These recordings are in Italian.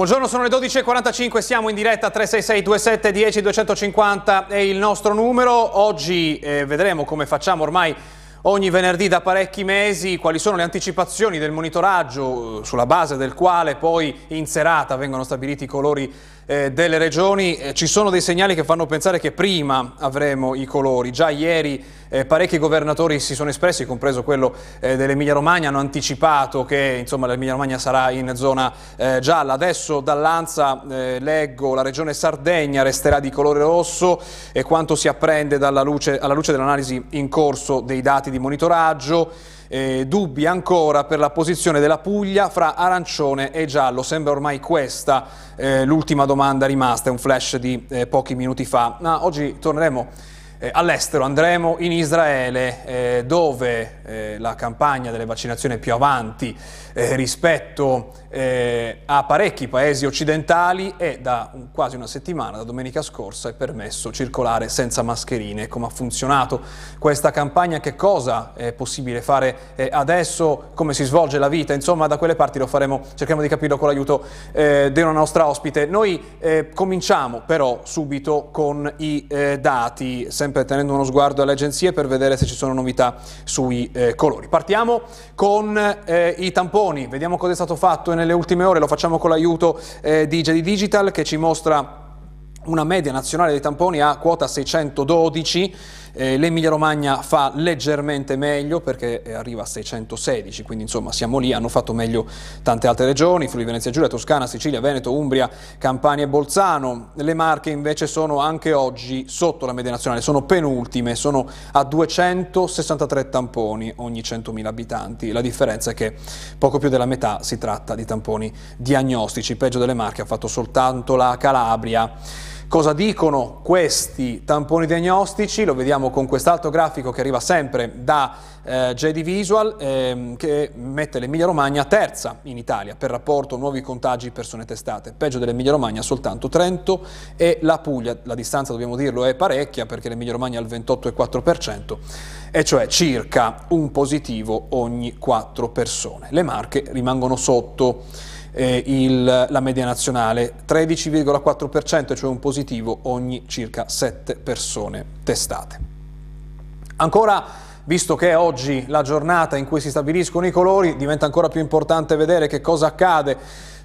Buongiorno, sono le 12.45, siamo in diretta 366 27 10 250 è il nostro numero. Oggi eh, vedremo come facciamo ormai ogni venerdì da parecchi mesi quali sono le anticipazioni del monitoraggio eh, sulla base del quale poi in serata vengono stabiliti i colori eh, delle regioni. Eh, ci sono dei segnali che fanno pensare che prima avremo i colori. Già ieri eh, parecchi governatori si sono espressi, compreso quello eh, dell'Emilia Romagna, hanno anticipato che l'Emilia Romagna sarà in zona eh, gialla. Adesso dall'Anza leggo la regione Sardegna resterà di colore rosso e quanto si apprende luce, alla luce dell'analisi in corso dei dati di monitoraggio. Eh, dubbi ancora per la posizione della Puglia fra arancione e giallo. Sembra ormai questa eh, l'ultima domanda rimasta, è un flash di eh, pochi minuti fa. Ma oggi torneremo eh, all'estero, andremo in Israele eh, dove eh, la campagna delle vaccinazioni è più avanti eh, rispetto eh, a parecchi paesi occidentali e da un, quasi una settimana, da domenica scorsa, è permesso circolare senza mascherine. Come ha funzionato questa campagna, che cosa è possibile fare eh, adesso, come si svolge la vita, insomma da quelle parti lo faremo, cerchiamo di capirlo con l'aiuto eh, di una nostra ospite. Noi eh, cominciamo però subito con i eh, dati, sempre tenendo uno sguardo alle agenzie per vedere se ci sono novità sui eh, colori. Partiamo con i tamponi, vediamo cosa è stato fatto nelle ultime ore, lo facciamo con l'aiuto eh, di JD Digital che ci mostra una media nazionale dei tamponi a quota 612 eh, L'Emilia Romagna fa leggermente meglio perché arriva a 616, quindi insomma siamo lì, hanno fatto meglio tante altre regioni, Friuli Venezia Giulia, Toscana, Sicilia, Veneto, Umbria, Campania e Bolzano. Le Marche invece sono anche oggi sotto la media nazionale, sono penultime, sono a 263 tamponi ogni 100.000 abitanti. La differenza è che poco più della metà si tratta di tamponi diagnostici, peggio delle Marche ha fatto soltanto la Calabria. Cosa dicono questi tamponi diagnostici? Lo vediamo con quest'altro grafico che arriva sempre da eh, JD Visual ehm, che mette l'Emilia Romagna terza in Italia per rapporto nuovi contagi persone testate. Peggio dell'Emilia Romagna soltanto Trento e la Puglia. La distanza, dobbiamo dirlo, è parecchia perché l'Emilia Romagna ha il 28,4% e cioè circa un positivo ogni quattro persone. Le Marche rimangono sotto eh, il, la media nazionale, 13,4%, cioè un positivo ogni circa 7 persone testate. Ancora visto che è oggi la giornata in cui si stabiliscono i colori, diventa ancora più importante vedere che cosa accade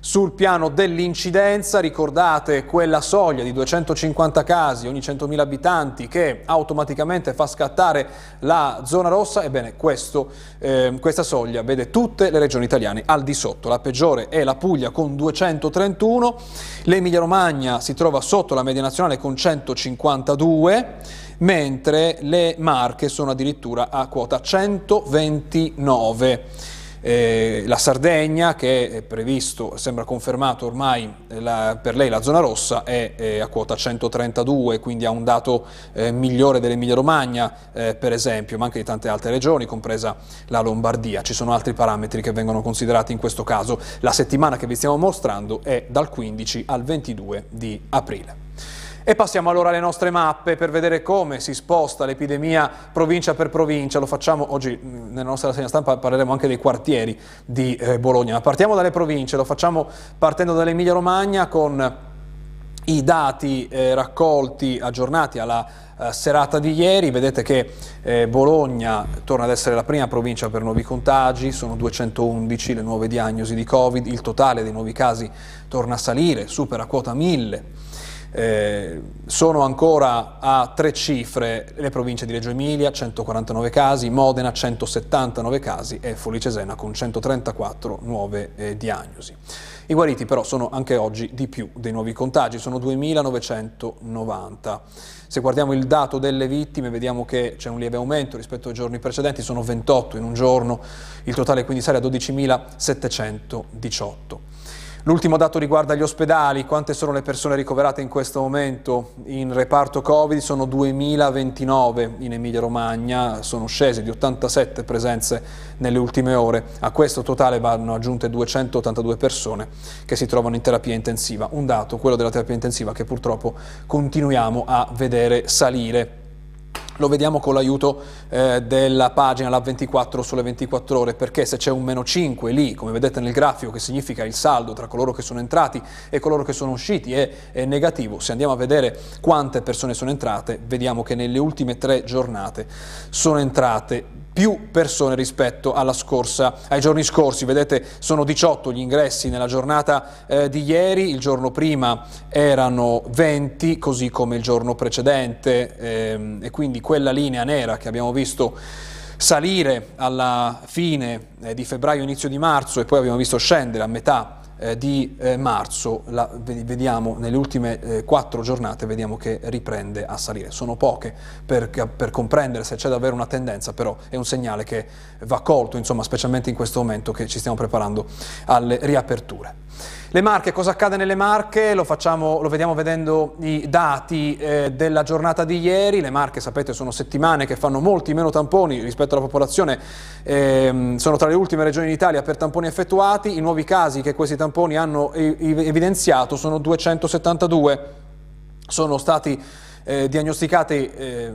sul piano dell'incidenza, ricordate quella soglia di 250 casi ogni 100.000 abitanti che automaticamente fa scattare la zona rossa, ebbene questo, eh, questa soglia vede tutte le regioni italiane al di sotto. La peggiore è la Puglia con 231, l'Emilia Romagna si trova sotto la media nazionale con 152, mentre le Marche sono addirittura a quota 129 eh, la Sardegna che è previsto, sembra confermato ormai la, per lei la zona rossa è, è, a quota 132 quindi ha un dato eh, migliore dell'Emilia Romagna eh, per esempio ma anche di tante altre regioni compresa la Lombardia. Ci sono altri parametri che vengono considerati in questo caso. La settimana che vi stiamo mostrando è dal 15 al 22 di aprile e passiamo allora alle nostre mappe per vedere come si sposta l'epidemia provincia per provincia. Lo facciamo oggi nella nostra rassegna stampa, parleremo anche dei quartieri di eh, Bologna. Partiamo dalle province, lo facciamo partendo dall'Emilia Romagna con i dati eh, raccolti, aggiornati alla eh, serata di ieri. Vedete che eh, Bologna torna ad essere la prima provincia per nuovi contagi, sono 211 le nuove diagnosi di Covid, il totale dei nuovi casi torna a salire, supera quota 1000. Eh, sono ancora a tre cifre le province di Reggio Emilia, 149 casi, Modena 179 casi e Folicesena con 134 nuove eh, diagnosi. I guariti però sono anche oggi di più dei nuovi contagi, sono 2.990. Se guardiamo il dato delle vittime vediamo che c'è un lieve aumento rispetto ai giorni precedenti, sono 28 in un giorno, il totale quindi sale a 12.718. L'ultimo dato riguarda gli ospedali, quante sono le persone ricoverate in questo momento? In reparto Covid? Sono 2029 in Emilia Romagna, sono scese di 87 presenze nelle ultime ore, a questo totale vanno aggiunte 282 persone che si trovano in terapia intensiva, un dato, quello della terapia intensiva, che purtroppo continuiamo a vedere salire lo vediamo con l'aiuto eh, della pagina La 24 sulle 24 ore, perché se c'è un meno 5 lì, come vedete nel grafico, che significa il saldo tra coloro che sono entrati e coloro che sono usciti, è, è negativo. Se andiamo a vedere quante persone sono entrate, vediamo che nelle ultime tre giornate sono entrate più persone rispetto scorsa, ai giorni scorsi. Vedete, sono 18 gli ingressi nella giornata eh, di ieri, il giorno prima erano 20, così come il giorno precedente, ehm, e quindi quella linea nera che abbiamo visto salire alla fine eh, di febbraio, inizio di marzo, e poi abbiamo visto scendere a metà eh, di eh, marzo, la, vediamo nelle ultime eh, quattro giornate, vediamo che riprende a salire. Sono poche per, per comprendere se c'è davvero una tendenza, però è un segnale che va colto, insomma, specialmente in questo momento che ci stiamo preparando alle riaperture. Le Marche, cosa accade nelle Marche? Lo, facciamo, lo vediamo vedendo i dati eh, della giornata di ieri. Le Marche, sapete, sono settimane che fanno molti meno tamponi rispetto alla popolazione. Eh, sono tra le ultime regioni d'Italia per tamponi effettuati. I nuovi casi che questi tamponi hanno evidenziato sono 272. Sono stati eh, diagnosticati eh,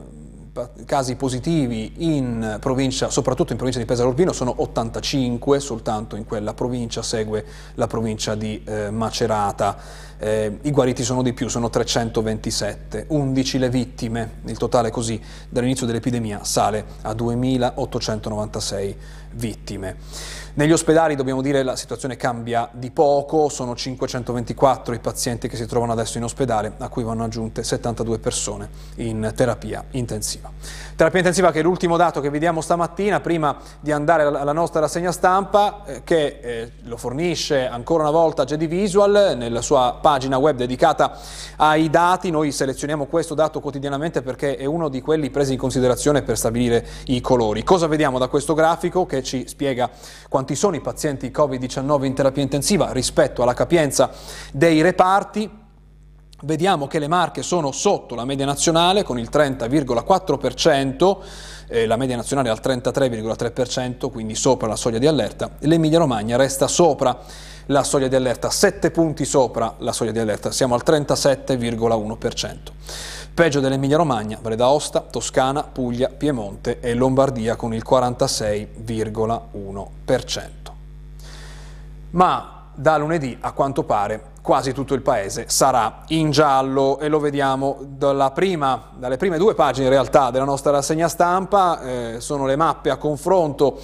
casi positivi in provincia, soprattutto in provincia di Pesaro Urbino, sono 85, soltanto in quella provincia segue la provincia di eh, Macerata. Eh, I guariti sono di più, sono 327, 11 le vittime, il totale così dall'inizio dell'epidemia sale a 2896 vittime. Negli ospedali dobbiamo dire la situazione cambia di poco, sono 524 i pazienti che si trovano adesso in ospedale, a cui vanno aggiunte 72 persone in terapia intensiva. Terapia intensiva che è l'ultimo dato che vediamo stamattina, prima di andare alla nostra rassegna stampa, eh, che eh, lo fornisce ancora una volta JD Visual nella sua pagina web dedicata ai dati. Noi selezioniamo questo dato quotidianamente perché è uno di quelli presi in considerazione per stabilire i colori. Cosa vediamo da questo grafico che ci spiega quanti sono i pazienti Covid-19 in terapia intensiva rispetto alla capienza dei reparti? Vediamo che le Marche sono sotto la media nazionale con il 30,4%, eh, la media nazionale al 33,3%, quindi sopra la soglia di allerta. L'Emilia Romagna resta sopra la soglia di allerta, 7 punti sopra la soglia di allerta, siamo al 37,1%. Peggio dell'Emilia Romagna, Valle d'Aosta, Toscana, Puglia, Piemonte e Lombardia con il 46,1%. Ma da lunedì a quanto pare quasi tutto il paese sarà in giallo. E lo vediamo prima, dalle prime due pagine in realtà della nostra rassegna stampa, eh, sono le mappe a confronto,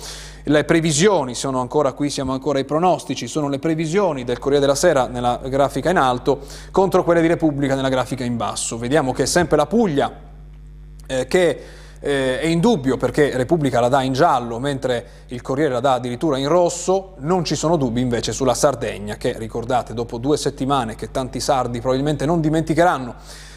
le previsioni, sono ancora qui, siamo ancora ai pronostici, sono le previsioni del Corriere della Sera nella grafica in alto contro quelle di Repubblica nella grafica in basso. Vediamo che è sempre la Puglia eh, che eh, è indubbio perché Repubblica la dà in giallo mentre il Corriere la dà addirittura in rosso, non ci sono dubbi invece sulla Sardegna che ricordate dopo due settimane che tanti sardi probabilmente non dimenticheranno,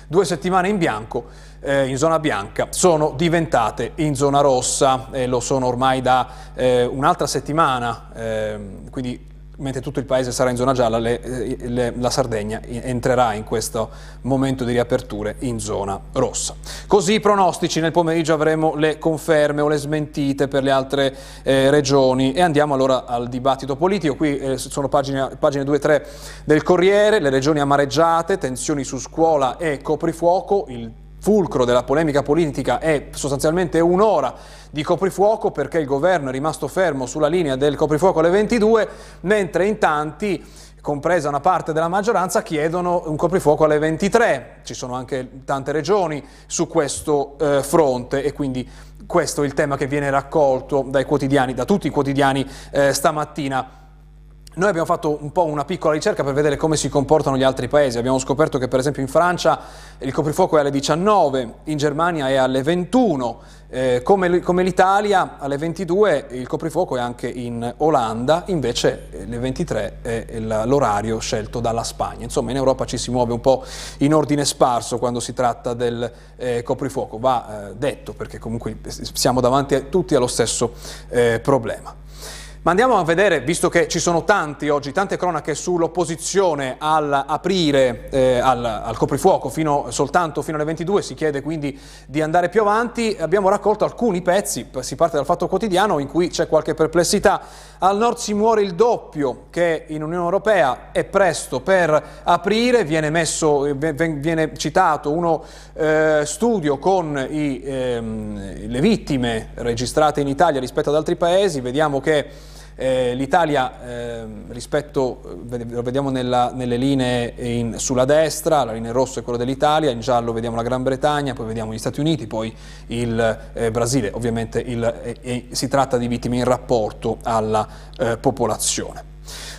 due settimane in bianco, eh, in zona bianca, sono diventate in zona rossa. E lo sono ormai da eh, un'altra settimana, ehm, quindi mentre tutto il paese sarà in zona gialla, le, eh, le, la Sardegna entrerà in questo momento di riaperture in zona rossa. Così i pronostici, nel pomeriggio avremo le conferme o le smentite per le altre eh, regioni e andiamo allora al dibattito politico. Qui eh, sono pagine, pagine 2 e 3 del Corriere, le regioni amareggiate, tensioni su scuola e coprifuoco, il fulcro della polemica politica è sostanzialmente un'ora di coprifuoco perché il governo è rimasto fermo sulla linea del coprifuoco alle 22, mentre in tanti compresa una parte della maggioranza, chiedono un coprifuoco alle 23. Ci sono anche tante regioni su questo eh, fronte e quindi questo è il tema che viene raccolto dai quotidiani, da tutti i quotidiani eh, stamattina. Noi abbiamo fatto un po' una piccola ricerca per vedere come si comportano gli altri paesi. Abbiamo scoperto che per esempio in Francia il coprifuoco è alle 19, in Germania è alle 21, eh, come, come l'Italia alle 22 il coprifuoco è anche in Olanda, invece eh, 23 è l'orario scelto dalla Spagna. Insomma in Europa ci si muove un po' in ordine sparso quando si tratta del eh, coprifuoco, va eh, detto perché comunque siamo davanti tutti allo stesso eh, problema. Ma andiamo a vedere, visto che ci sono tanti oggi, tante cronache sull'opposizione al aprire eh, al, al, coprifuoco fino, soltanto fino alle 22, si chiede quindi di andare più avanti, abbiamo raccolto alcuni pezzi, si parte dal Fatto Quotidiano in cui c'è qualche perplessità. Al nord si muore il doppio che in Unione Europea è presto per aprire, viene, messo, viene citato uno eh, studio con i, ehm, le vittime registrate in Italia rispetto ad altri paesi, vediamo che eh, L'Italia eh, rispetto, lo vediamo nella, nelle linee in, sulla destra, la linea rossa è quella dell'Italia, in giallo vediamo la Gran Bretagna, poi vediamo gli Stati Uniti, poi il eh, Brasile, ovviamente il, si tratta di vittime in rapporto alla eh, popolazione.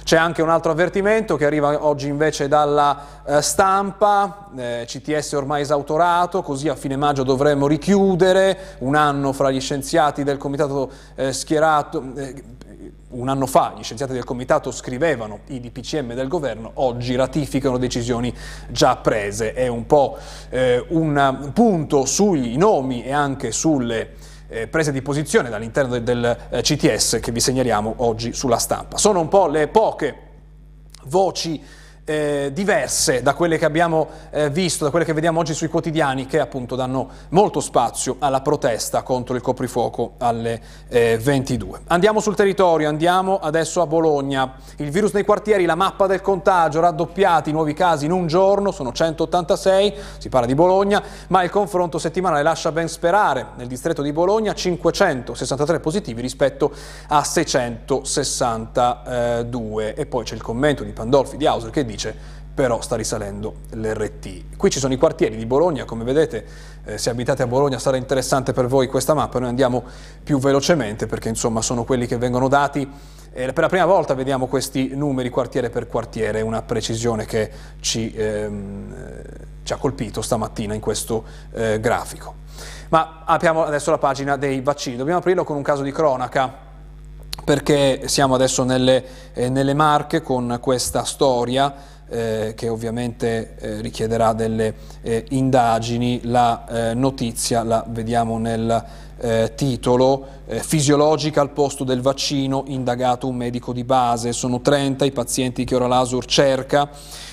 C'è anche un altro avvertimento che arriva oggi invece dalla eh, stampa, eh, CTS ormai esautorato, così a fine maggio dovremmo richiudere, un anno fra gli scienziati del comitato eh, schierato, eh, un anno fa gli scienziati del comitato scrivevano i DPCM del governo, oggi ratificano decisioni già prese. È un po' eh, un punto sui nomi e anche sulle eh, prese di posizione dall'interno del, del eh, CTS che vi segnaliamo oggi sulla stampa. Sono un po' le poche voci eh, diverse da quelle che abbiamo eh, visto, da quelle che vediamo oggi sui quotidiani, che appunto danno molto spazio alla protesta contro il coprifuoco alle eh, 22. Andiamo sul territorio, andiamo adesso a Bologna. Il virus nei quartieri, la mappa del contagio, raddoppiati i nuovi casi in un giorno, sono 186, si parla di Bologna, ma il confronto settimanale lascia ben sperare. Nel distretto di Bologna 563 positivi rispetto a 662. E poi c'è il commento di Pandolfi di Hauser che dice dice però sta risalendo l'RT. Qui ci sono i quartieri di Bologna, come vedete eh, se abitate a Bologna sarà interessante per voi questa mappa, noi andiamo più velocemente perché insomma sono quelli che vengono dati. Eh, per la prima volta vediamo questi numeri quartiere per quartiere, una precisione che ci, ehm, ci ha colpito stamattina in questo eh, grafico. Ma apriamo adesso la pagina dei vaccini, dobbiamo aprirlo con un caso di cronaca perché siamo adesso nelle, eh, nelle Marche con questa storia eh, che ovviamente eh, richiederà delle eh, indagini, la eh, notizia la vediamo nel eh, titolo, fisiologica al posto del vaccino, indagato un medico di base, sono 30 i pazienti che ora l'ASUR cerca,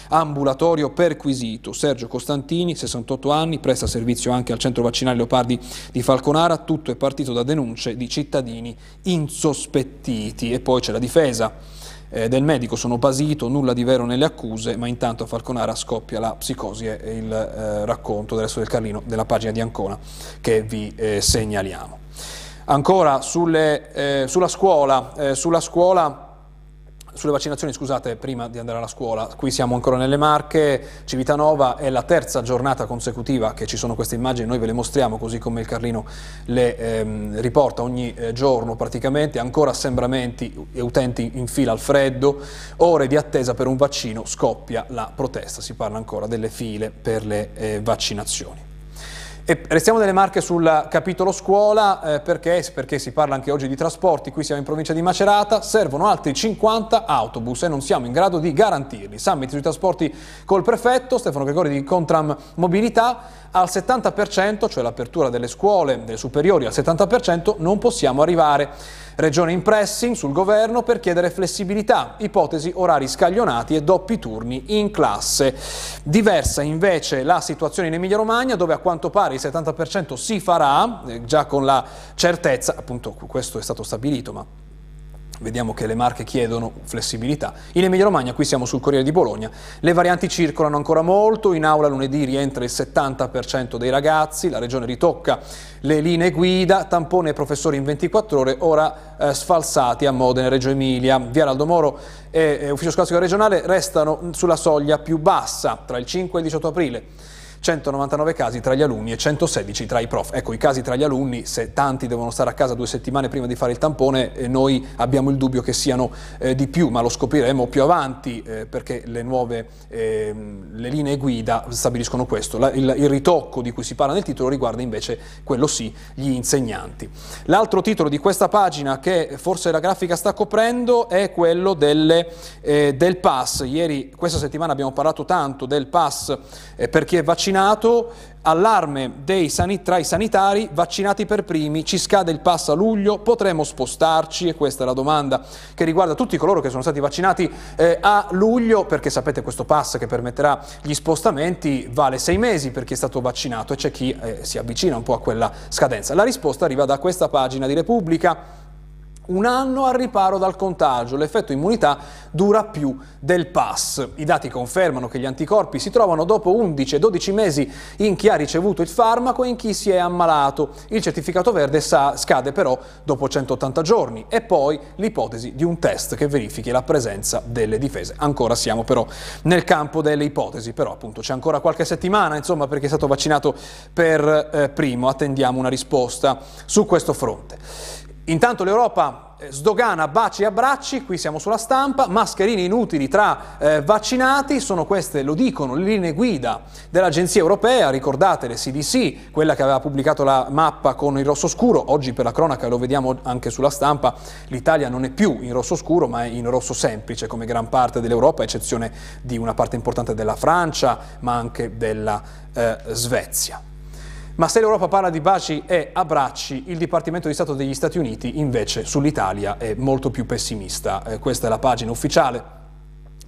ambulatorio perquisito. Sergio Costantini, 68 anni, presta servizio anche al centro vaccinale Leopardi di Falconara, tutto è partito da denunce di cittadini insospettiti e poi c'è la difesa eh, del medico, sono basito, nulla di vero nelle accuse, ma intanto a Falconara scoppia la psicosi e il eh, racconto del resto del Carlino della pagina di Ancona che vi eh, segnaliamo. Ancora sulle, eh, sulla scuola, eh, sulla scuola sulle vaccinazioni, scusate, prima di andare alla scuola, qui siamo ancora nelle Marche, Civitanova è la terza giornata consecutiva che ci sono queste immagini, noi ve le mostriamo così come il Carlino le ehm, riporta ogni eh, giorno praticamente, ancora assembramenti e utenti in fila al freddo, ore di attesa per un vaccino, scoppia la protesta, si parla ancora delle file per le eh, vaccinazioni. E restiamo nelle marche sul capitolo scuola eh, perché, perché, si parla anche oggi di trasporti, qui siamo in provincia di Macerata, servono altri 50 autobus e non siamo in grado di garantirli. Summit sui trasporti col prefetto, Stefano Gregori di Contram Mobilità, al 70%, cioè l'apertura delle scuole, delle superiori al 70%, non possiamo arrivare. Regione in pressing sul governo per chiedere flessibilità, ipotesi orari scaglionati e doppi turni in classe. Diversa invece la situazione in Emilia Romagna dove a quanto pare il 70% si farà, eh, già con la certezza, appunto questo è stato stabilito ma Vediamo che le marche chiedono flessibilità. In Emilia Romagna, qui siamo sul Corriere di Bologna, le varianti circolano ancora molto, in aula lunedì rientra il 70% dei ragazzi, la regione ritocca le linee guida, tampone ai professori in 24 ore, ora eh, sfalsati a Modena, Reggio Emilia. Via Aldo Moro e, e Ufficio Scolastico Regionale restano sulla soglia più bassa tra il 5 e il 18 aprile. 199 casi tra gli alunni e 116 tra i prof. Ecco, i casi tra gli alunni, se tanti devono stare a casa due settimane prima di fare il tampone, eh, noi abbiamo il dubbio che siano eh, di più, ma lo scopriremo più avanti eh, perché le nuove ehm, le linee guida stabiliscono questo. La, il, il, ritocco di cui si parla nel titolo riguarda invece, quello sì, gli insegnanti. L'altro titolo di questa pagina che forse la grafica sta coprendo è quello delle, eh, del pass. Ieri, questa settimana abbiamo parlato tanto del pass eh, per chi è vaccinato vaccinato, allarme sanit tra i sanitari, vaccinati per primi, ci scade il pass a luglio, potremo spostarci? E questa è la domanda che riguarda tutti coloro che sono stati vaccinati eh, a luglio, perché sapete questo pass che permetterà gli spostamenti vale sei mesi per chi è stato vaccinato e c'è chi eh, si avvicina un po' a quella scadenza. La risposta arriva da questa pagina di Repubblica un anno al riparo dal contagio. L'effetto immunità dura più del pass. I dati confermano che gli anticorpi si trovano dopo 11-12 mesi in chi ha ricevuto il farmaco e in chi si è ammalato. Il certificato verde scade però dopo 180 giorni e poi l'ipotesi di un test che verifichi la presenza delle difese. Ancora siamo però nel campo delle ipotesi, però appunto c'è ancora qualche settimana, insomma, perché è stato vaccinato per eh, primo. Attendiamo una risposta su questo fronte. Intanto l'Europa eh, sdogana baci e abbracci, qui siamo sulla stampa, mascherine inutili tra eh, vaccinati, sono queste, lo dicono, le linee guida dell'Agenzia Europea, ricordate le CDC, quella che aveva pubblicato la mappa con il rosso scuro, oggi per la cronaca lo vediamo anche sulla stampa, l'Italia non è più in rosso scuro ma è in rosso semplice come gran parte dell'Europa, a eccezione di una parte importante della Francia ma anche della eh, Svezia. Ma se l'Europa parla di baci e abbracci, il Dipartimento di Stato degli Stati Uniti invece sull'Italia è molto più pessimista. Eh, questa è la pagina ufficiale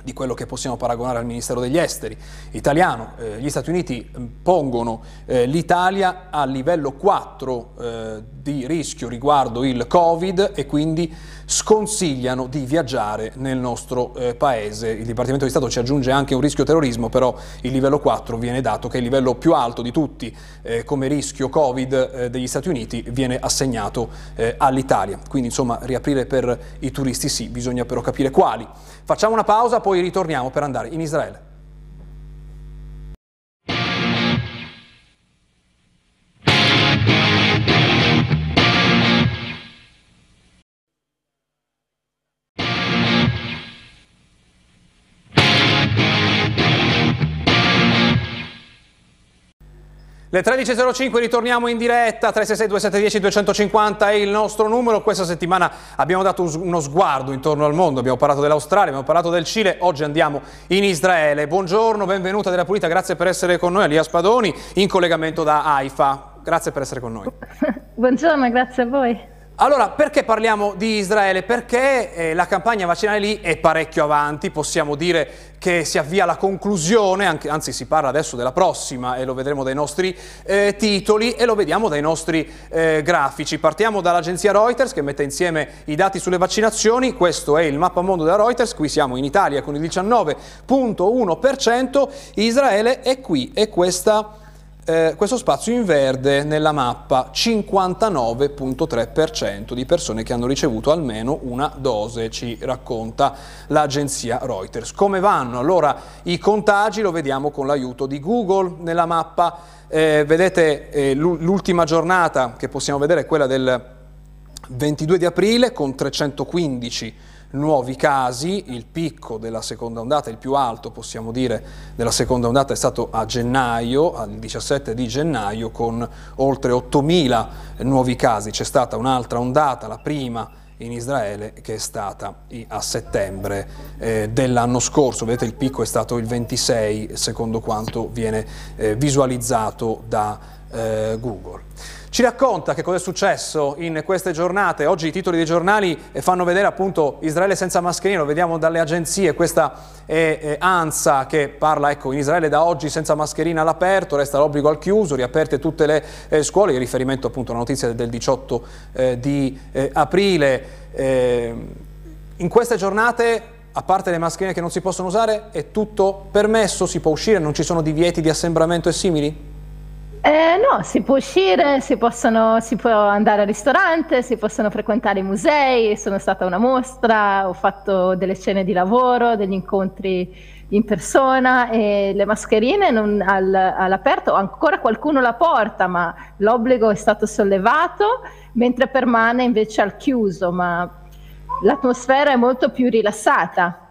di quello che possiamo paragonare al Ministero degli Esteri italiano. Eh, gli Stati Uniti mm, pongono eh, l'Italia a livello 4 eh, di rischio riguardo il Covid e quindi sconsigliano di viaggiare nel nostro eh, paese. Il Dipartimento di Stato ci aggiunge anche un rischio terrorismo, però il livello 4 viene dato che è il livello più alto di tutti eh, come rischio Covid eh, degli Stati Uniti viene assegnato eh, all'Italia. Quindi insomma riaprire per i turisti sì, bisogna però capire quali. Facciamo una pausa, poi ritorniamo per andare in Israele. Le 13.05 ritorniamo in diretta, 366-2710-250 è il nostro numero, questa settimana abbiamo dato uno sguardo intorno al mondo, abbiamo parlato dell'Australia, abbiamo parlato del Cile, oggi andiamo in Israele. Buongiorno, benvenuta della Pulita, grazie per essere con noi, Alia Spadoni, in collegamento da AIFA, grazie per essere con noi. Buongiorno, grazie a voi. Allora, perché parliamo di Israele? Perché eh, la campagna vaccinale lì è parecchio avanti, possiamo dire che si avvia alla conclusione, anche, anzi si parla adesso della prossima e lo vedremo dai nostri eh, titoli e lo vediamo dai nostri eh, grafici. Partiamo dall'agenzia Reuters che mette insieme i dati sulle vaccinazioni, questo è il mappamondo della Reuters, qui siamo in Italia con il 19.1%, Israele è qui e questa eh, questo spazio in verde nella mappa 59.3% di persone che hanno ricevuto almeno una dose, ci racconta l'agenzia Reuters. Come vanno allora i contagi? Lo vediamo con l'aiuto di Google nella mappa. Eh, vedete eh, l'ultima giornata che possiamo vedere è quella del 22 di aprile con 315 nuovi casi, il picco della seconda ondata, il più alto possiamo dire della seconda ondata è stato a gennaio, al 17 di gennaio con oltre 8.000 nuovi casi, c'è stata un'altra ondata, la prima in Israele che è stata a settembre eh, dell'anno scorso, vedete il picco è stato il 26 secondo quanto viene eh, visualizzato da eh, Google. Ci racconta che cosa è successo in queste giornate. Oggi i titoli dei giornali fanno vedere appunto Israele senza mascherine, lo vediamo dalle agenzie, questa è, è ANSA che parla ecco in Israele da oggi senza mascherina all'aperto, resta l'obbligo al chiuso, riaperte tutte le eh, scuole, in riferimento appunto alla notizia del 18 eh, di eh, aprile. Eh, in queste giornate a parte le mascherine che non si possono usare, è tutto permesso, si può uscire, non ci sono divieti di assembramento e simili? Eh, no, si può uscire, si, possono, si, può andare al ristorante, si possono frequentare i musei, sono stata a una mostra, ho fatto delle scene di lavoro, degli incontri in persona e le mascherine non, al, all'aperto, ancora qualcuno la porta, ma l'obbligo è stato sollevato, mentre permane invece al chiuso, ma l'atmosfera è molto più rilassata.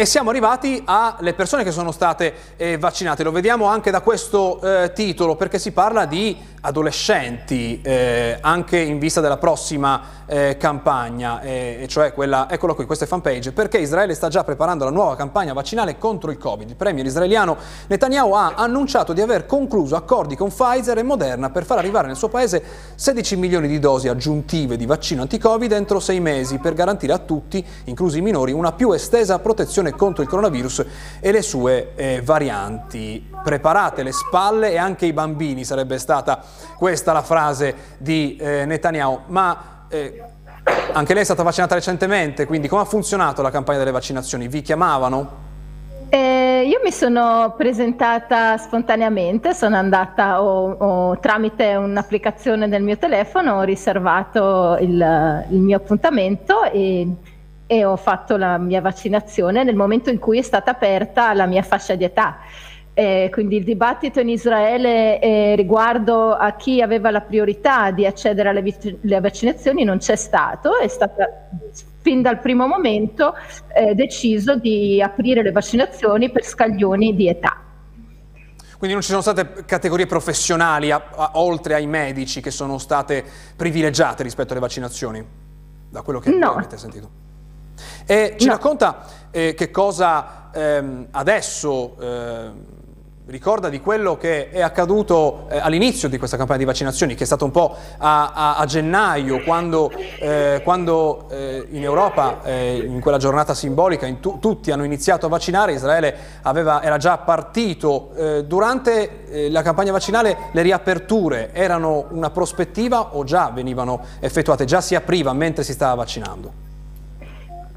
E siamo arrivati alle persone che sono state eh, vaccinate, lo vediamo anche da questo eh, titolo perché si parla di adolescenti, eh, anche in vista della prossima eh, campagna, e cioè quella, eccolo qui, questa è fanpage, perché Israele sta già preparando la nuova campagna vaccinale contro il Covid. Il premier israeliano Netanyahu ha annunciato di aver concluso accordi con Pfizer e Moderna per far arrivare nel suo paese 16 milioni di dosi aggiuntive di vaccino anti-Covid entro sei mesi per garantire a tutti, inclusi i minori, una più estesa protezione contro il coronavirus e le sue eh, varianti. Preparate le spalle e anche i bambini, sarebbe stata questa la frase di eh, Netanyahu. Ma eh, anche lei è stata vaccinata recentemente, quindi come ha funzionato la campagna delle vaccinazioni? Vi chiamavano? Eh, io mi sono presentata spontaneamente, sono andata o, o tramite un'applicazione del mio telefono, ho riservato il, il mio appuntamento e, e ho fatto la mia vaccinazione nel momento in cui è stata aperta la mia fascia di età. Eh, quindi il dibattito in Israele eh, riguardo a chi aveva la priorità di accedere alle, alle vaccinazioni non c'è stato, è stato fin dal primo momento eh, deciso di aprire le vaccinazioni per scaglioni di età. Quindi non ci sono state categorie professionali, a, a, oltre ai medici, che sono state privilegiate rispetto alle vaccinazioni, da quello che no. avete sentito? E ci no. racconta eh, che cosa ehm, adesso eh, ricorda di quello che è accaduto eh, all'inizio di questa campagna di vaccinazioni, che è stato un po' a, a, a gennaio, quando, eh, quando eh, in Europa, eh, in quella giornata simbolica, tu, tutti hanno iniziato a vaccinare, Israele aveva, era già partito. Eh, durante eh, la campagna vaccinale le riaperture erano una prospettiva o già venivano effettuate, già si apriva mentre si stava vaccinando?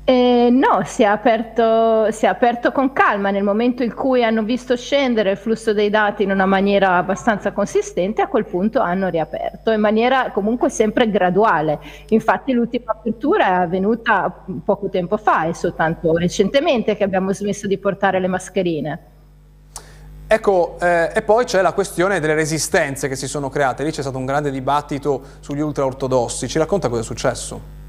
Eh, no, si è, aperto, si è, aperto, con calma nel momento in cui hanno visto scendere il flusso dei dati in una maniera abbastanza consistente, a quel punto hanno riaperto in maniera comunque sempre graduale. Infatti l'ultima apertura è avvenuta poco tempo fa, è soltanto recentemente che abbiamo smesso di portare le mascherine. Ecco, eh, e poi c'è la questione delle resistenze che si sono create. Lì c'è stato un grande dibattito sugli ultraortodossi. Ci racconta cosa è successo?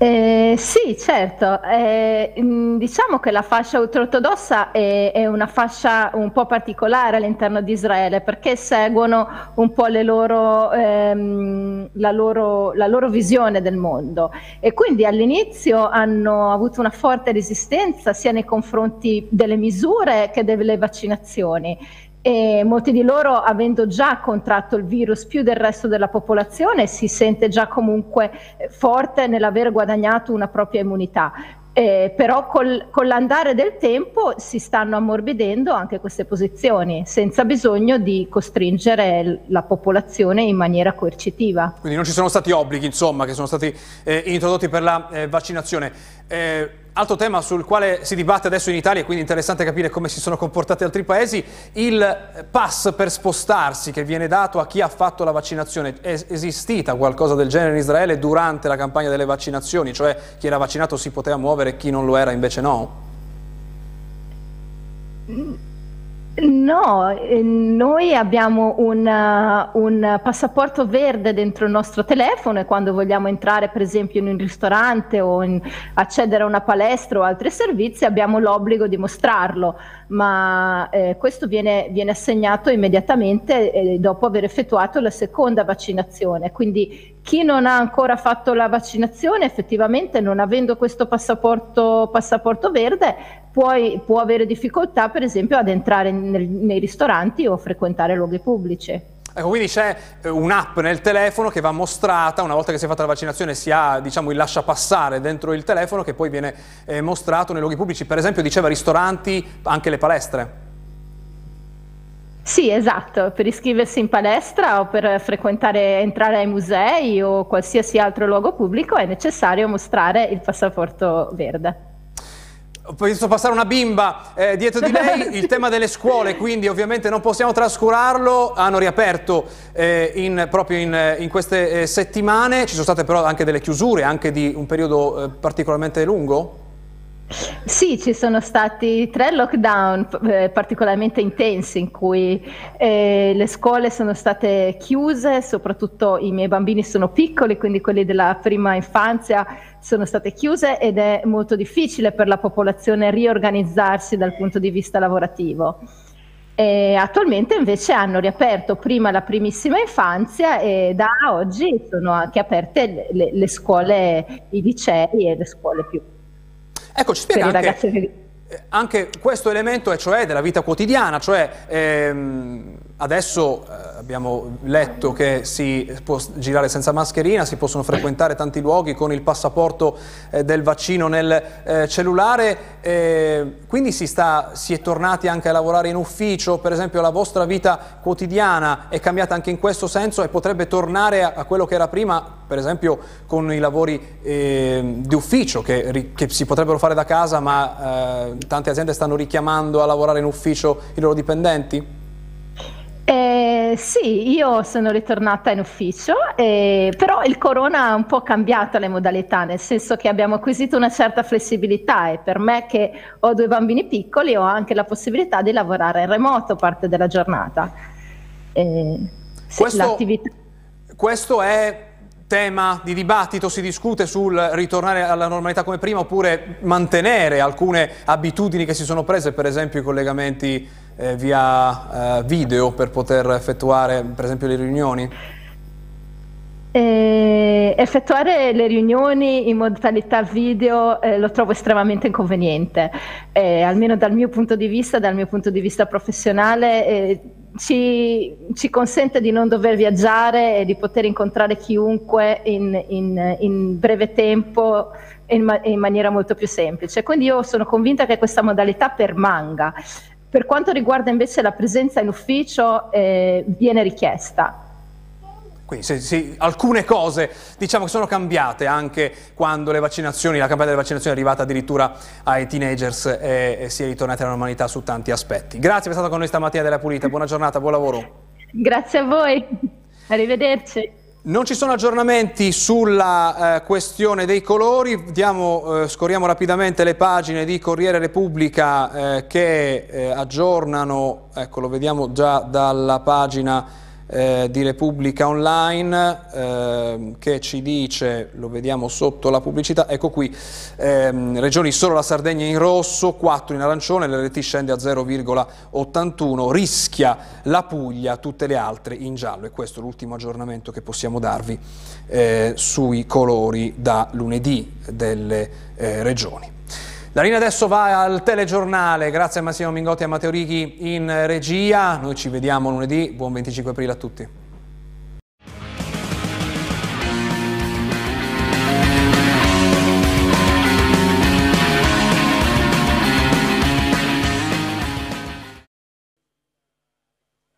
Eh, sì, certo. Eh, diciamo che la fascia ultraortodossa è, è, una fascia un po' particolare all'interno di Israele perché seguono un po' loro, ehm, la, loro, la, loro, visione del mondo e quindi all'inizio hanno avuto una forte resistenza sia nei confronti delle misure che delle vaccinazioni e molti di loro avendo già contratto il virus più del resto della popolazione si sente già comunque eh, forte nell'aver guadagnato una propria immunità. Eh, però col, con l'andare del tempo si stanno ammorbidendo anche queste posizioni senza bisogno di costringere la popolazione in maniera coercitiva. Quindi non ci sono stati obblighi insomma, che sono stati eh, introdotti per la eh, vaccinazione. Altro tema sul quale si dibatte adesso in Italia, quindi interessante capire come si sono comportati altri paesi, il pass per spostarsi che viene dato a chi ha fatto la vaccinazione. È esistita qualcosa del genere in Israele durante la campagna delle vaccinazioni, cioè chi era vaccinato si poteva muovere e chi non lo era invece no? Mm. No, eh, noi abbiamo un, uh, un, passaporto verde dentro il nostro telefono e quando vogliamo entrare per esempio in un ristorante o in, accedere a una palestra o altri servizi abbiamo l'obbligo di mostrarlo, ma eh, questo viene, viene, assegnato immediatamente eh, dopo aver effettuato la seconda vaccinazione. Quindi chi non ha ancora fatto la vaccinazione effettivamente non avendo questo passaporto, passaporto verde puoi, può avere difficoltà per esempio ad entrare nel, nei ristoranti o frequentare luoghi pubblici. Ecco, quindi c'è eh, un'app nel telefono che va mostrata, una volta che si è fatta la vaccinazione si ha diciamo, il lascia passare dentro il telefono che poi viene eh, mostrato nei luoghi pubblici, per esempio diceva ristoranti, anche le palestre. Sì, esatto, per iscriversi in palestra o per frequentare, entrare ai musei o qualsiasi altro luogo pubblico è necessario mostrare il passaporto verde. Ho visto passare una bimba eh, dietro di lei, il tema delle scuole, quindi ovviamente non possiamo trascurarlo, hanno riaperto eh, in, proprio in, in queste eh, settimane, ci sono state però anche delle chiusure, anche di un periodo eh, particolarmente lungo? Sì, ci sono stati tre lockdown eh, particolarmente intensi in cui eh, le scuole sono state chiuse, soprattutto i miei bambini sono piccoli, quindi quelli della prima infanzia sono state chiuse ed è molto difficile per la popolazione riorganizzarsi dal punto di vista lavorativo. E attualmente invece hanno riaperto prima la primissima infanzia e da oggi sono anche aperte le, le scuole, i licei e le scuole più. Ecco, ci spiega anche, che... anche, questo elemento, cioè della vita quotidiana, cioè ehm, adesso eh, abbiamo letto che si può girare senza mascherina, si possono frequentare tanti luoghi con il passaporto eh, del vaccino nel eh, cellulare, eh, quindi si, sta, si, è tornati anche a lavorare in ufficio, per esempio la vostra vita quotidiana è cambiata anche in questo senso e potrebbe tornare a, a quello che era prima, per esempio con i lavori ehm, di ufficio che, che, si potrebbero fare da casa ma eh, tante aziende stanno richiamando a lavorare in ufficio i loro dipendenti? Eh, sì, io sono ritornata in ufficio, eh, però il corona ha un po' cambiato le modalità, nel senso che abbiamo acquisito una certa flessibilità e per me che ho due bambini piccoli ho anche la possibilità di lavorare in remoto parte della giornata. Eh, questo, questo è tema di dibattito, si discute sul ritornare alla normalità come prima oppure mantenere alcune abitudini che si sono prese, per esempio i collegamenti eh, via eh, video per poter effettuare per esempio le riunioni? Eh, effettuare le riunioni in modalità video eh, lo trovo estremamente inconveniente, eh, almeno dal mio punto di vista, dal mio punto di vista professionale, eh, ci, ci, consente di non dover viaggiare e di poter incontrare chiunque in, in, in breve tempo e in, in maniera molto più semplice. Quindi io sono convinta che questa modalità permanga. Per quanto riguarda invece la presenza in ufficio, eh, viene richiesta. Quindi se, se, alcune cose diciamo che sono cambiate anche quando le vaccinazioni, la campagna delle vaccinazioni è arrivata addirittura ai teenagers e, e si è ritornati alla normalità su tanti aspetti. Grazie per essere stata con noi stamattina della Pulita, buona giornata, buon lavoro. Grazie a voi, arrivederci. Non ci sono aggiornamenti sulla eh, questione dei colori, Diamo, eh, scorriamo rapidamente le pagine di Corriere Repubblica eh, che eh, aggiornano, ecco lo vediamo già dalla pagina eh, di Repubblica Online eh, che ci dice, lo vediamo sotto la pubblicità, ecco qui, ehm, regioni solo la Sardegna in rosso, 4 in arancione, l'RT scende a 0,81, rischia la Puglia, tutte le altre in giallo e questo è l'ultimo aggiornamento che possiamo darvi eh, sui colori da lunedì delle eh, regioni. La linea adesso va al telegiornale, grazie a Massimo Mingotti e a Matteo Righi in regia, noi ci vediamo lunedì, buon 25 aprile a tutti.